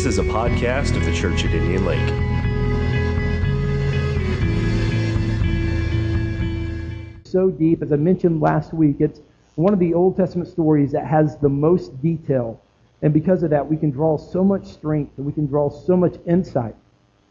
This is a podcast of the Church at Indian Lake. So deep, as I mentioned last week, it's one of the Old Testament stories that has the most detail. And because of that, we can draw so much strength and we can draw so much insight.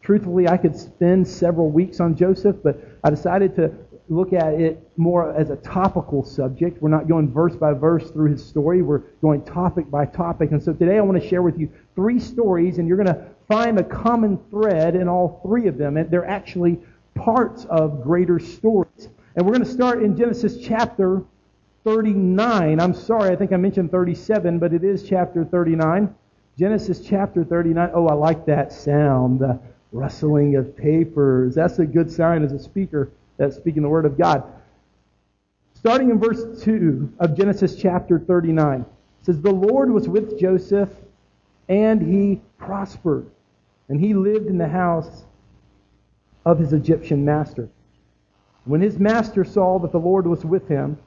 Truthfully, I could spend several weeks on Joseph, but I decided to look at it more as a topical subject. We're not going verse by verse through his story. We're going topic by topic. And so today I want to share with you three stories, and you're going to find a common thread in all three of them. And they're actually parts of greater stories. And we're going to start in Genesis chapter 39. I'm sorry, I think I mentioned 37, but it is chapter 39. Genesis chapter 39. Oh, I like that sound, the rustling of papers. That's a good sign as a speaker that's speaking the word of God. Starting in verse 2 of Genesis chapter 39, it says, The Lord was with Joseph, and he prospered, and he lived in the house of his Egyptian master. When his master saw that the Lord was with him,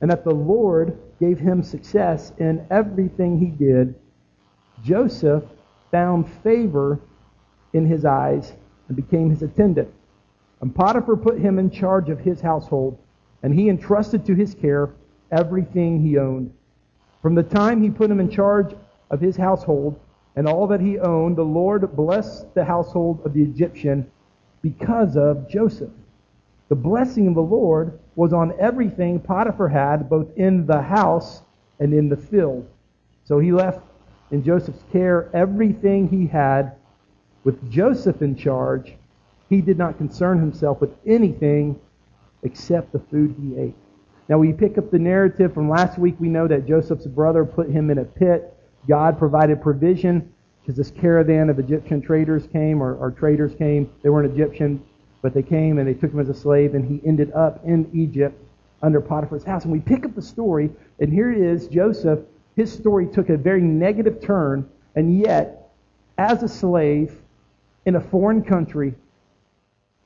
and that the Lord gave him success in everything he did, Joseph found favor in his eyes and became his attendant. And Potiphar put him in charge of his household, and he entrusted to his care everything he owned. From the time he put him in charge of his household and all that he owned, the Lord blessed the household of the Egyptian because of Joseph. The blessing of the Lord was on everything Potiphar had, both in the house and in the field. So he left in Joseph's care everything he had. With Joseph in charge, he did not concern himself with anything except the food he ate. Now, we pick up the narrative from last week. We know that Joseph's brother put him in a pit. God provided provision because this caravan of Egyptian traders came, or, or traders came. They weren't Egyptian, but they came and they took him as a slave, and he ended up in Egypt under Potiphar's house. And we pick up the story, and here it is Joseph. His story took a very negative turn, and yet, as a slave in a foreign country,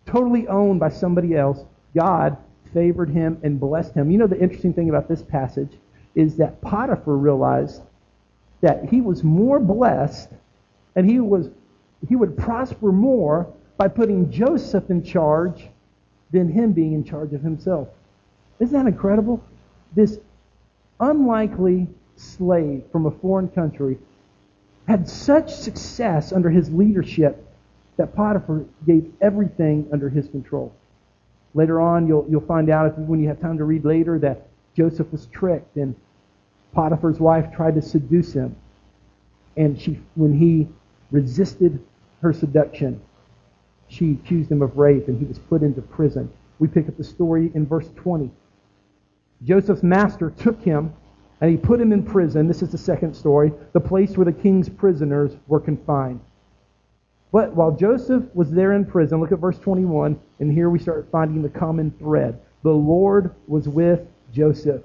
totally owned by somebody else, God favored him and blessed him. You know, the interesting thing about this passage is that Potiphar realized that he was more blessed and he was he would prosper more by putting Joseph in charge than him being in charge of himself. Isn't that incredible? This unlikely slave from a foreign country had such success under his leadership that Potiphar gave everything under his control. Later on, you'll, you'll find out, if, when you have time to read later, that Joseph was tricked and Potiphar's wife tried to seduce him. And she, when he resisted her seduction, she accused him of rape and he was put into prison. We pick up the story in verse 20. Joseph's master took him and he put him in prison. This is the second story, the place where the king's prisoners were confined. But while Joseph was there in prison, look at verse 21, and here we start finding the common thread. The Lord was with Joseph.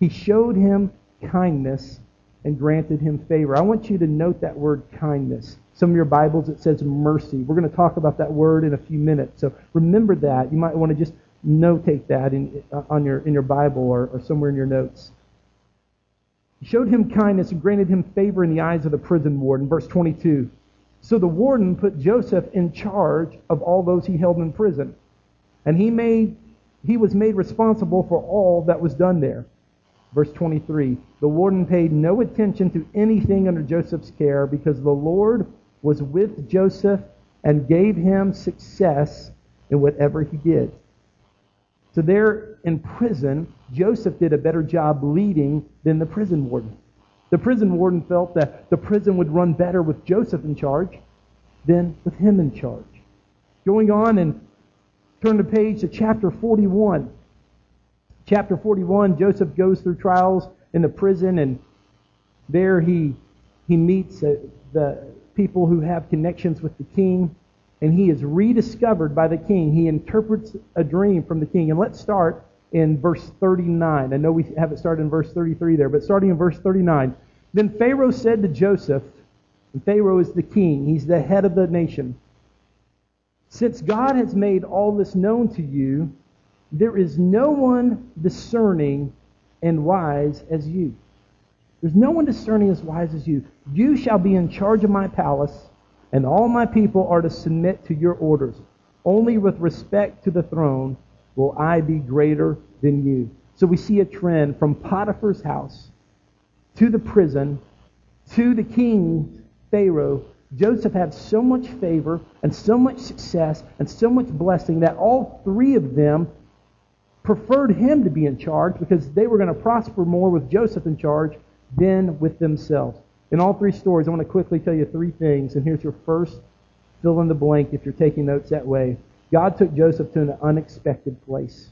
He showed him kindness and granted him favor. I want you to note that word kindness. Some of your Bibles it says mercy. We're going to talk about that word in a few minutes. So remember that. You might want to just notate that in, uh, on your, in your Bible or, or somewhere in your notes. He showed him kindness and granted him favor in the eyes of the prison warden. Verse 22. So the warden put Joseph in charge of all those he held in prison. And he made he was made responsible for all that was done there. Verse 23. The warden paid no attention to anything under Joseph's care because the Lord was with Joseph and gave him success in whatever he did. So there in prison, Joseph did a better job leading than the prison warden. The prison warden felt that the prison would run better with Joseph in charge than with him in charge. Going on and turn the page to chapter 41. Chapter 41, Joseph goes through trials in the prison, and there he, he meets uh, the people who have connections with the king, and he is rediscovered by the king. He interprets a dream from the king. And let's start in verse 39. I know we have it started in verse 33 there, but starting in verse 39. Then Pharaoh said to Joseph, and Pharaoh is the king, he's the head of the nation. Since God has made all this known to you, there is no one discerning and wise as you. There's no one discerning as wise as you. You shall be in charge of my palace, and all my people are to submit to your orders. Only with respect to the throne will I be greater than you. So we see a trend from Potiphar's house to the prison to the king, Pharaoh. Joseph had so much favor and so much success and so much blessing that all three of them preferred him to be in charge because they were going to prosper more with Joseph in charge than with themselves. In all three stories, I want to quickly tell you three things, and here's your first fill in the blank if you're taking notes that way. God took Joseph to an unexpected place.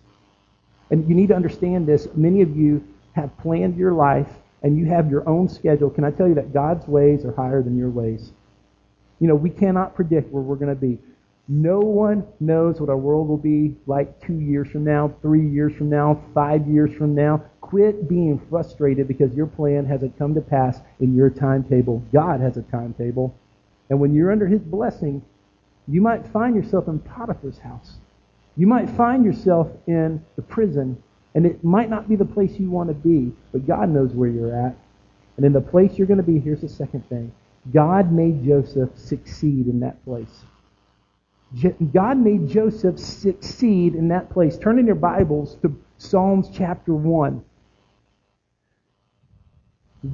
And you need to understand this. Many of you have planned your life and you have your own schedule. Can I tell you that God's ways are higher than your ways? You know, we cannot predict where we're going to be. No one knows what our world will be like two years from now, three years from now, five years from now. Quit being frustrated because your plan hasn't come to pass in your timetable. God has a timetable. And when you're under His blessing, you might find yourself in Potiphar's house. You might find yourself in the prison, and it might not be the place you want to be, but God knows where you're at. And in the place you're going to be, here's the second thing God made Joseph succeed in that place. God made Joseph succeed in that place. Turn in your Bibles to Psalms chapter 1.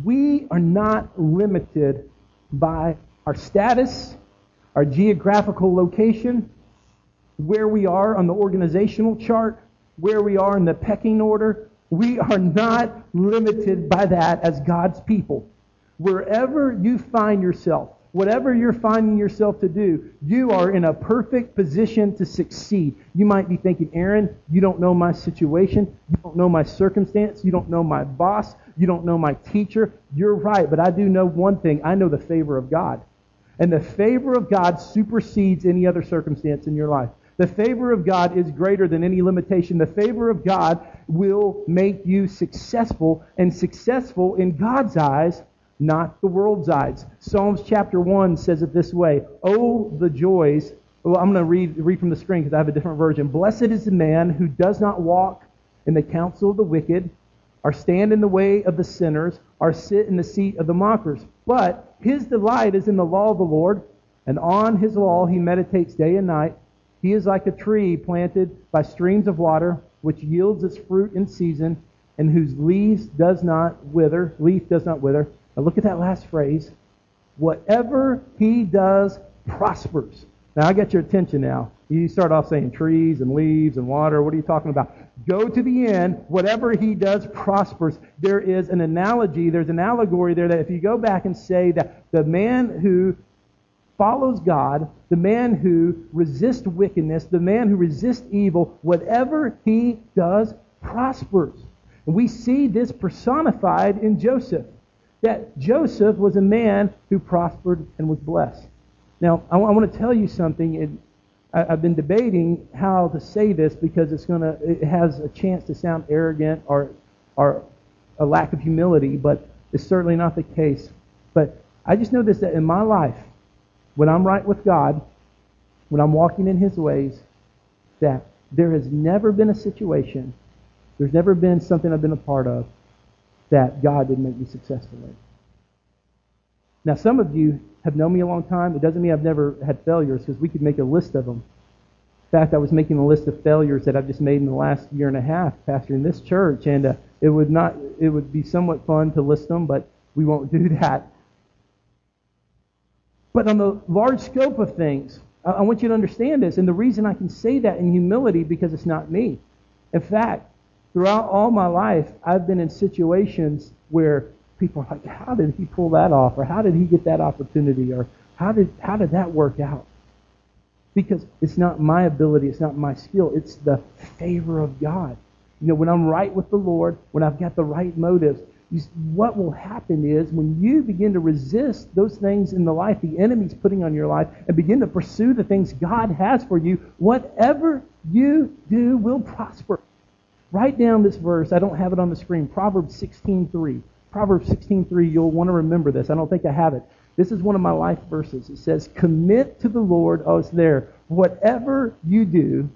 We are not limited by our status, our geographical location, where we are on the organizational chart, where we are in the pecking order. We are not limited by that as God's people. Wherever you find yourself, whatever you're finding yourself to do, you are in a perfect position to succeed. You might be thinking, Aaron, you don't know my situation. You don't know my circumstance. You don't know my boss. You don't know my teacher. You're right, but I do know one thing. I know the favor of God. And the favor of God supersedes any other circumstance in your life. The favor of God is greater than any limitation. The favor of God will make you successful, and successful in God's eyes not the world's eyes. Psalms chapter 1 says it this way Oh, the joys. Well, I'm going to read, read from the screen because I have a different version. Blessed is the man who does not walk in the counsel of the wicked, or stand in the way of the sinners, or sit in the seat of the mockers. But his delight is in the law of the Lord, and on his law he meditates day and night. He is like a tree planted by streams of water, which yields its fruit in season, and whose leaves does not wither, leaf does not wither. Now look at that last phrase. Whatever he does prospers. Now I got your attention now. You start off saying trees and leaves and water. What are you talking about? Go to the end. Whatever he does prospers. There is an analogy, there's an allegory there that if you go back and say that the man who follows God, the man who resists wickedness, the man who resists evil, whatever he does prospers. And we see this personified in Joseph that Joseph was a man who prospered and was blessed. Now, I, w- I want to tell you something. I, have been debating how to say this because it's to, it has a chance to sound arrogant or, or a lack of humility, but it's certainly not the case. But I just know this that in my life, when I'm right with God, when I'm walking in His ways, that there has never been a situation, there's never been something I've been a part of that God didn't make me successful in. Now, some of you have known me a long time. It doesn't mean I've never had failures because we could make a list of them. In fact, I was making a list of failures that I've just made in the last year and a half pastoring this church, and uh, it would not it would be somewhat fun to list them, but we won't do that. But on the large scope of things, I, I want you to understand this, and the reason I can say that in humility because it's not me. In fact, throughout all my life, I've been in situations where people are like, how did he pull that off? Or how did he get that opportunity? Or how did, how did that work out? Because it's not my ability, it's not my skill, it's the favor of God. You know, when I'm right with the Lord, when I've got the right motives, what will happen is when you begin to resist those things in the life the enemy's putting on your life and begin to pursue the things God has for you, whatever you do will prosper. Write down this verse. I don't have it on the screen. Proverbs 16:3. Proverbs 16:3. You'll want to remember this. I don't think I have it. This is one of my life verses. It says, "Commit to the Lord." Oh, it's there. Whatever you do,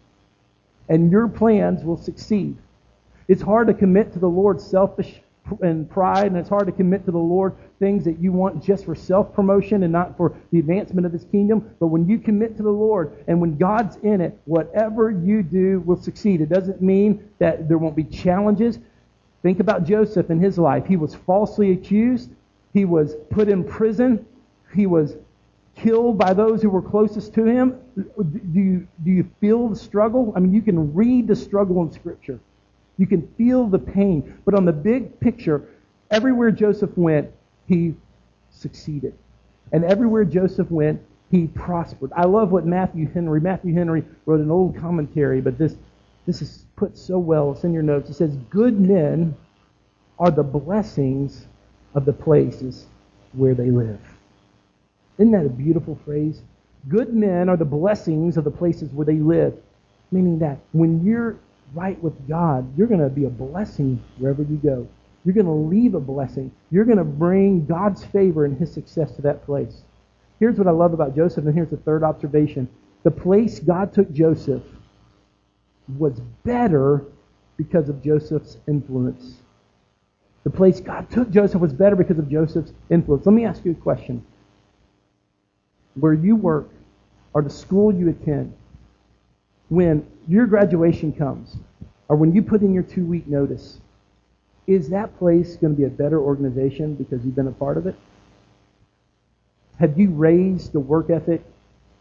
and your plans will succeed. It's hard to commit to the Lord selfish and pride, and it's hard to commit to the Lord things that you want just for self promotion and not for the advancement of His kingdom. But when you commit to the Lord and when God's in it, whatever you do will succeed. It doesn't mean that there won't be challenges. Think about Joseph in his life. He was falsely accused, he was put in prison, he was killed by those who were closest to him. Do you, do you feel the struggle? I mean, you can read the struggle in Scripture. You can feel the pain. But on the big picture, everywhere Joseph went, he succeeded. And everywhere Joseph went, he prospered. I love what Matthew Henry, Matthew Henry wrote an old commentary, but this, this is put so well. It's in your notes. It says, Good men are the blessings of the places where they live. Isn't that a beautiful phrase? Good men are the blessings of the places where they live. Meaning that when you're right with God, you're going to be a blessing wherever you go. You're going to leave a blessing. You're going to bring God's favor and his success to that place. Here's what I love about Joseph, and here's the third observation. The place God took Joseph was better because of Joseph's influence. The place God took Joseph was better because of Joseph's influence. Let me ask you a question. Where you work or the school you attend, when your graduation comes, or when you put in your two week notice, is that place going to be a better organization because you've been a part of it? Have you raised the work ethic?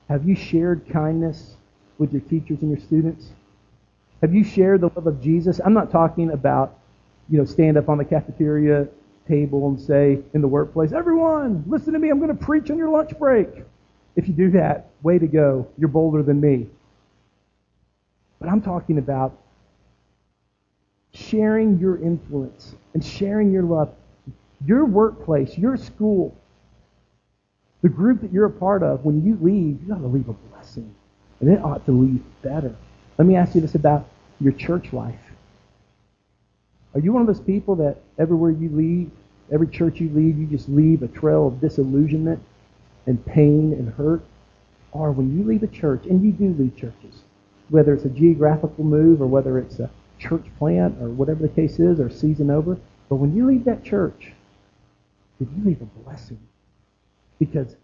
Have you shared kindness with your teachers and your students? Have you shared the love of Jesus? I'm not talking about, you know, stand up on the cafeteria table and say in the workplace, everyone, listen to me, I'm going to preach on your lunch break. If you do that, way to go. You're bolder than me. But I'm talking about sharing your influence and sharing your love. Your workplace, your school, the group that you're a part of, when you leave, you got to leave a blessing. And it ought to leave better. Let me ask you this about your church life. Are you one of those people that everywhere you leave, every church you leave, you just leave a trail of disillusionment and pain and hurt? Or when you leave a church, and you do leave churches, whether it's a geographical move or whether it's a church plant or whatever the case is or season over, but when you leave that church, did you leave a blessing? Because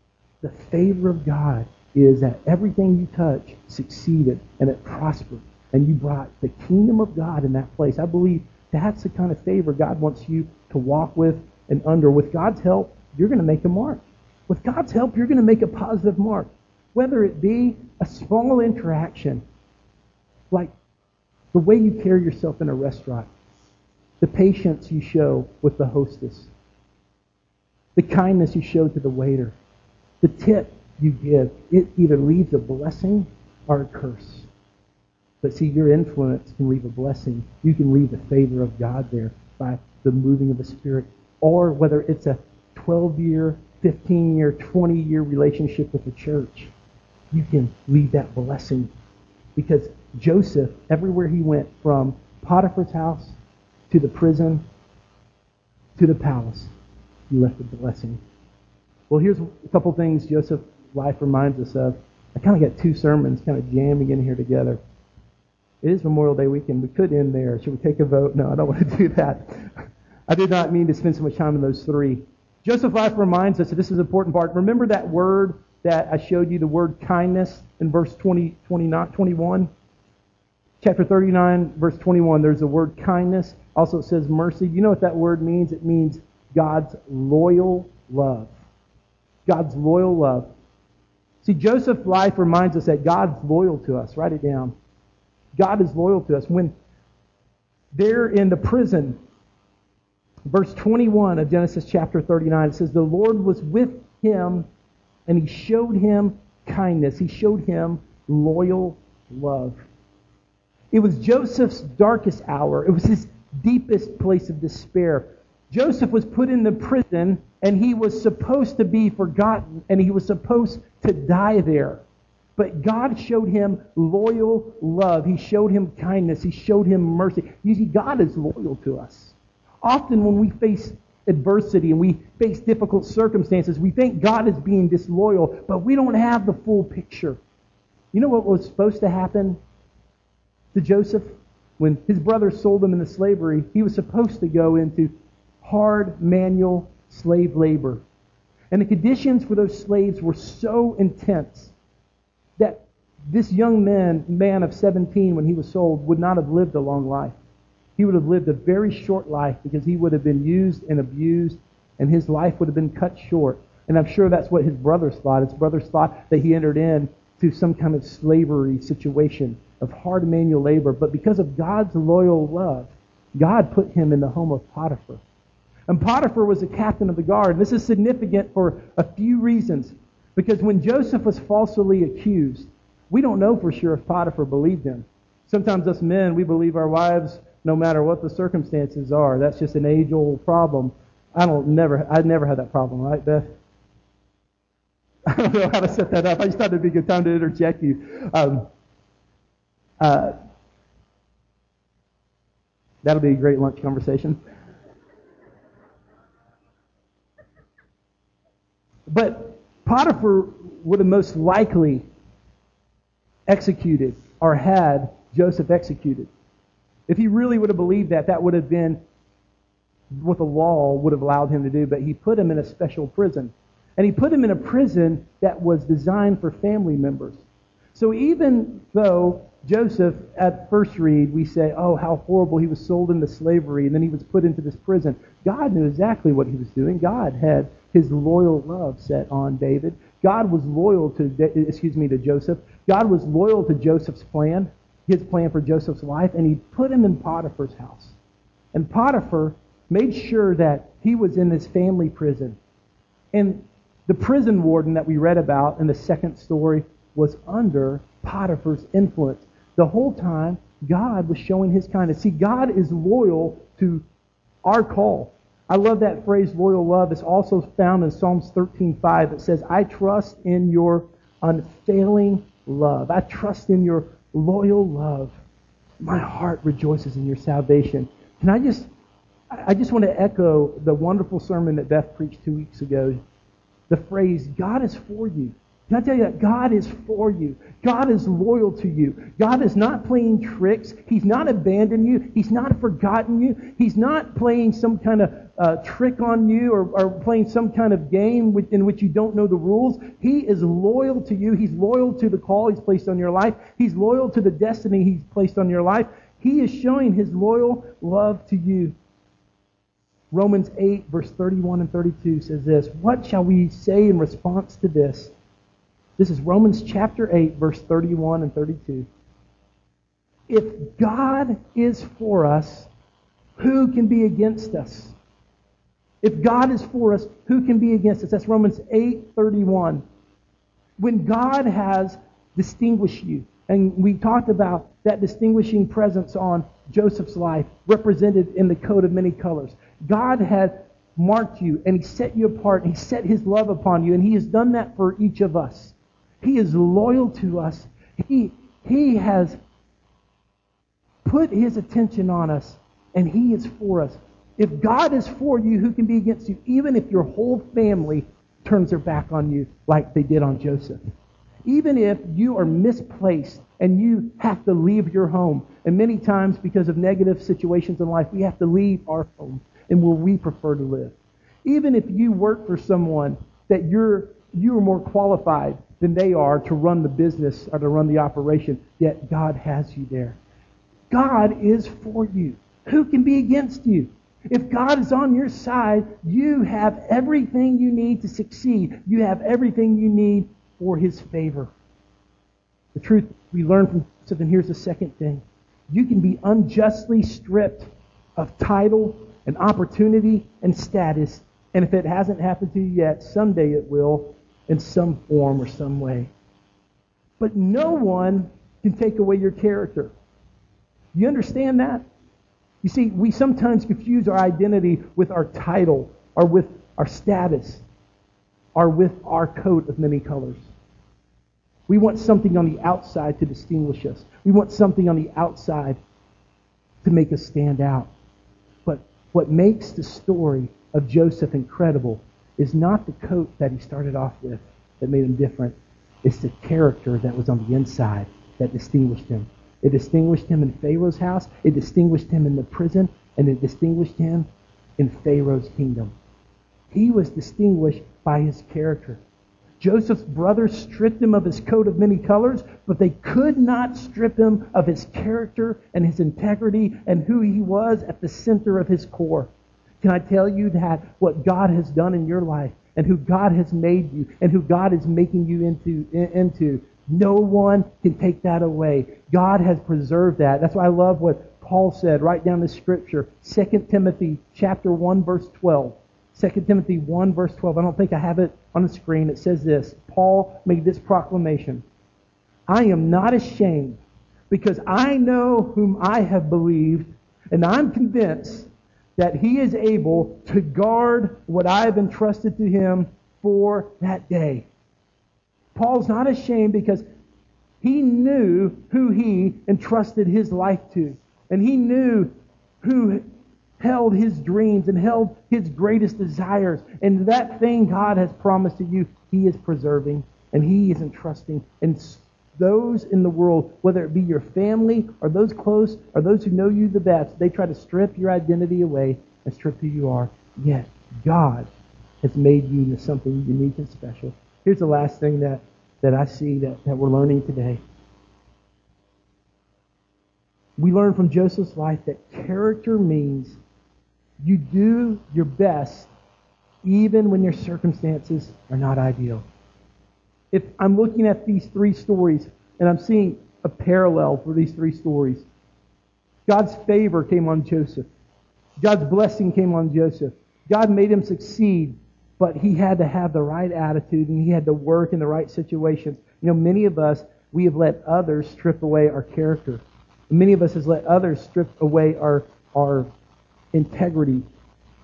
the favor of God is that everything you touch succeeded and it prospered. And you brought the kingdom of God in that place. I believe that's the kind of favor God wants you to walk with and under. With God's help, you're going to make a mark. With God's help, you're going to make a positive mark. Whether it be a small interaction, like the way you carry yourself in a restaurant, the patience you show with the hostess, the kindness you show to the waiter, the tip you give, it either leaves a blessing or a curse. But see, your influence can leave a blessing. You can leave the favor of God there by the moving of the Spirit. Or whether it's a 12 year, 15 year, 20 year relationship with the church, you can leave that blessing. Because Joseph, everywhere he went, from Potiphar's house to the prison to the palace, he left a blessing. Well, here's a couple things Joseph's life reminds us of. I kind of got two sermons kind of jamming in here together. It is Memorial Day weekend. We could end there. Should we take a vote? No, I don't want to do that. I did not mean to spend so much time on those three. Joseph's life reminds us that this is an important part. Remember that word that I showed you, the word kindness in verse 20, 29, 21? Chapter 39, verse 21, there's the word kindness. Also, it says mercy. You know what that word means? It means God's loyal love. God's loyal love. See, Joseph's life reminds us that God's loyal to us. Write it down. God is loyal to us. When they're in the prison, verse 21 of Genesis chapter 39, it says, The Lord was with him and he showed him kindness. He showed him loyal love. It was Joseph's darkest hour. It was his deepest place of despair. Joseph was put in the prison and he was supposed to be forgotten and he was supposed to die there. But God showed him loyal love. He showed him kindness. He showed him mercy. You see, God is loyal to us. Often when we face adversity and we face difficult circumstances, we think God is being disloyal, but we don't have the full picture. You know what was supposed to happen to Joseph? When his brothers sold him into slavery, he was supposed to go into hard manual slave labor. And the conditions for those slaves were so intense that this young man, man of 17 when he was sold, would not have lived a long life. He would have lived a very short life because he would have been used and abused, and his life would have been cut short. And I'm sure that's what his brothers thought. His brothers thought that he entered into some kind of slavery situation of hard manual labor. But because of God's loyal love, God put him in the home of Potiphar. And Potiphar was the captain of the guard. This is significant for a few reasons. Because when Joseph was falsely accused, we don't know for sure if Potiphar believed him. Sometimes us men, we believe our wives no matter what the circumstances are. That's just an age-old problem. I don't never I never had that problem, right, Beth? I don't know how to set that up. I just thought it'd be a good time to interject you. Um, uh, that'll be a great lunch conversation. But Potiphar would have most likely executed or had Joseph executed. If he really would have believed that, that would have been what the law would have allowed him to do. But he put him in a special prison. And he put him in a prison that was designed for family members. So even though Joseph, at first read, we say, oh, how horrible, he was sold into slavery, and then he was put into this prison. God knew exactly what he was doing. God had his loyal love set on David. God was loyal to, excuse me, to Joseph. God was loyal to Joseph's plan, his plan for Joseph's life, and he put him in Potiphar's house. And Potiphar made sure that he was in this family prison. And the prison warden that we read about in the second story was under Potiphar's influence. The whole time, God was showing his kindness. See, God is loyal to our call. I love that phrase, loyal love. It's also found in Psalms 13.5. It says, I trust in your unfailing love. I trust in your loyal love. My heart rejoices in your salvation. Can I just, I just want to echo the wonderful sermon that Beth preached two weeks ago. The phrase, God is for you. Can I tell you that God is for you? God is loyal to you. God is not playing tricks. He's not abandoned you. He's not forgotten you. He's not playing some kind of uh, trick on you or, or playing some kind of game in which you don't know the rules. He is loyal to you. He's loyal to the call He's placed on your life. He's loyal to the destiny He's placed on your life. He is showing His loyal love to you. Romans 8, verse 31 and 32 says this What shall we say in response to this? This is Romans chapter 8, verse 31 and 32. If God is for us, who can be against us? If God is for us, who can be against us? That's Romans 8, 31. When God has distinguished you, and we talked about that distinguishing presence on Joseph's life, represented in the coat of many colors. God had marked you, and He set you apart, and He set His love upon you, and He has done that for each of us. He is loyal to us. He, he has put his attention on us, and he is for us. If God is for you, who can be against you? Even if your whole family turns their back on you like they did on Joseph. Even if you are misplaced and you have to leave your home, and many times because of negative situations in life, we have to leave our home and where we prefer to live. Even if you work for someone that you're you are more qualified than they are to run the business or to run the operation, yet God has you there. God is for you. Who can be against you? If God is on your side, you have everything you need to succeed. You have everything you need for his favor. The truth we learn from Joseph, and here's the second thing. You can be unjustly stripped of title and opportunity and status. And if it hasn't happened to you yet, someday it will in some form or some way. But no one can take away your character. You understand that? You see, we sometimes confuse our identity with our title or with our status or with our coat of many colors. We want something on the outside to distinguish us. We want something on the outside to make us stand out. But what makes the story of Joseph incredible is not the coat that he started off with that made him different. It's the character that was on the inside that distinguished him. It distinguished him in Pharaoh's house. It distinguished him in the prison. And it distinguished him in Pharaoh's kingdom. He was distinguished by his character. Joseph's brothers stripped him of his coat of many colors, but they could not strip him of his character and his integrity and who he was at the center of his core. Can I tell you that what God has done in your life and who God has made you and who God is making you into, into no one can take that away. God has preserved that. That's why I love what Paul said right down the scripture. 2 Timothy chapter 1 verse 12. 2 Timothy 1 verse 12. I don't think I have it on the screen. It says this. Paul made this proclamation. I am not ashamed because I know whom I have believed and I'm convinced that he is able to guard what I have entrusted to him for that day. Paul's not ashamed because he knew who he entrusted his life to. And he knew who held his dreams and held his greatest desires. And that thing God has promised to you, he is preserving and he is entrusting. And those in the world, whether it be your family or those close or those who know you the best, they try to strip your identity away and strip who you are. Yet God has made you into something unique and special. Here's the last thing that, that I see that, that we're learning today. We learn from Joseph's life that character means you do your best even when your circumstances are not ideal. If I'm looking at these three stories and I'm seeing a parallel for these three stories, God's favor came on Joseph. God's blessing came on Joseph. God made him succeed but he had to have the right attitude and he had to work in the right situations. You know, many of us, we have let others strip away our character. Many of us has let others strip away our, our integrity,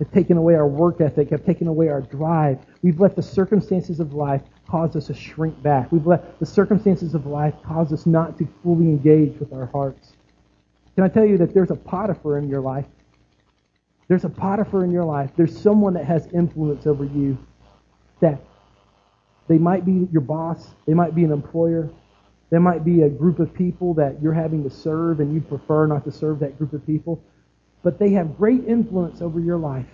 have taken away our work ethic, have taken away our drive. We've let the circumstances of life cause us to shrink back. We've let the circumstances of life cause us not to fully engage with our hearts. Can I tell you that there's a Potiphar in your life there's a Potiphar in your life. There's someone that has influence over you that they might be your boss. They might be an employer. There might be a group of people that you're having to serve and you prefer not to serve that group of people. But they have great influence over your life.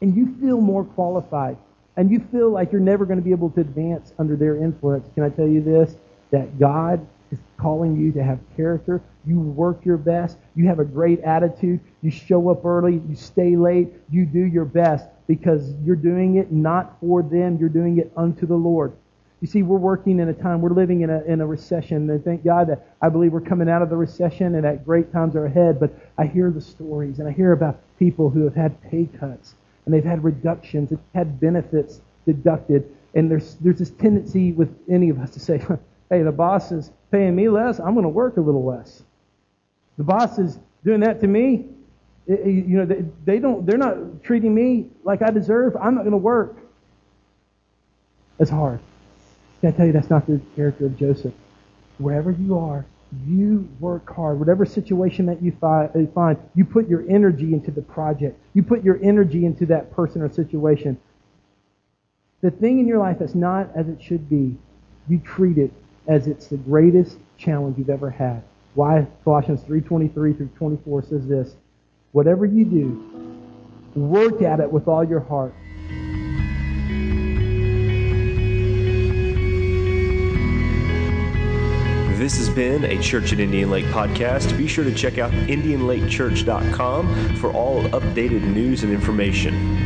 And you feel more qualified. And you feel like you're never going to be able to advance under their influence. Can I tell you this? That God is calling you to have character. You work your best. You have a great attitude. You show up early. You stay late. You do your best because you're doing it not for them. You're doing it unto the Lord. You see, we're working in a time, we're living in a, in a recession, and thank God that I believe we're coming out of the recession and that great times are ahead. But I hear the stories, and I hear about people who have had pay cuts, and they've had reductions, they've had benefits deducted, and there's, there's this tendency with any of us to say, hey, the boss is paying me less, I'm going to work a little less. The boss is doing that to me. Eh, eh, you know, they, they don't, they're not treating me like I deserve. I'm not going to work. It's hard. Can I tell you that's not the character of Joseph? Wherever you are, you work hard. Whatever situation that uh, you find, you put your energy into the project. You put your energy into that person or situation. The thing in your life that's not as it should be, you treat it as it's the greatest challenge you've ever had. Why Colossians 3:23 through 24 says this, whatever you do, work at it with all your heart. This has been a Church at Indian Lake podcast. Be sure to check out IndianLakeChurch.com for all updated news and information.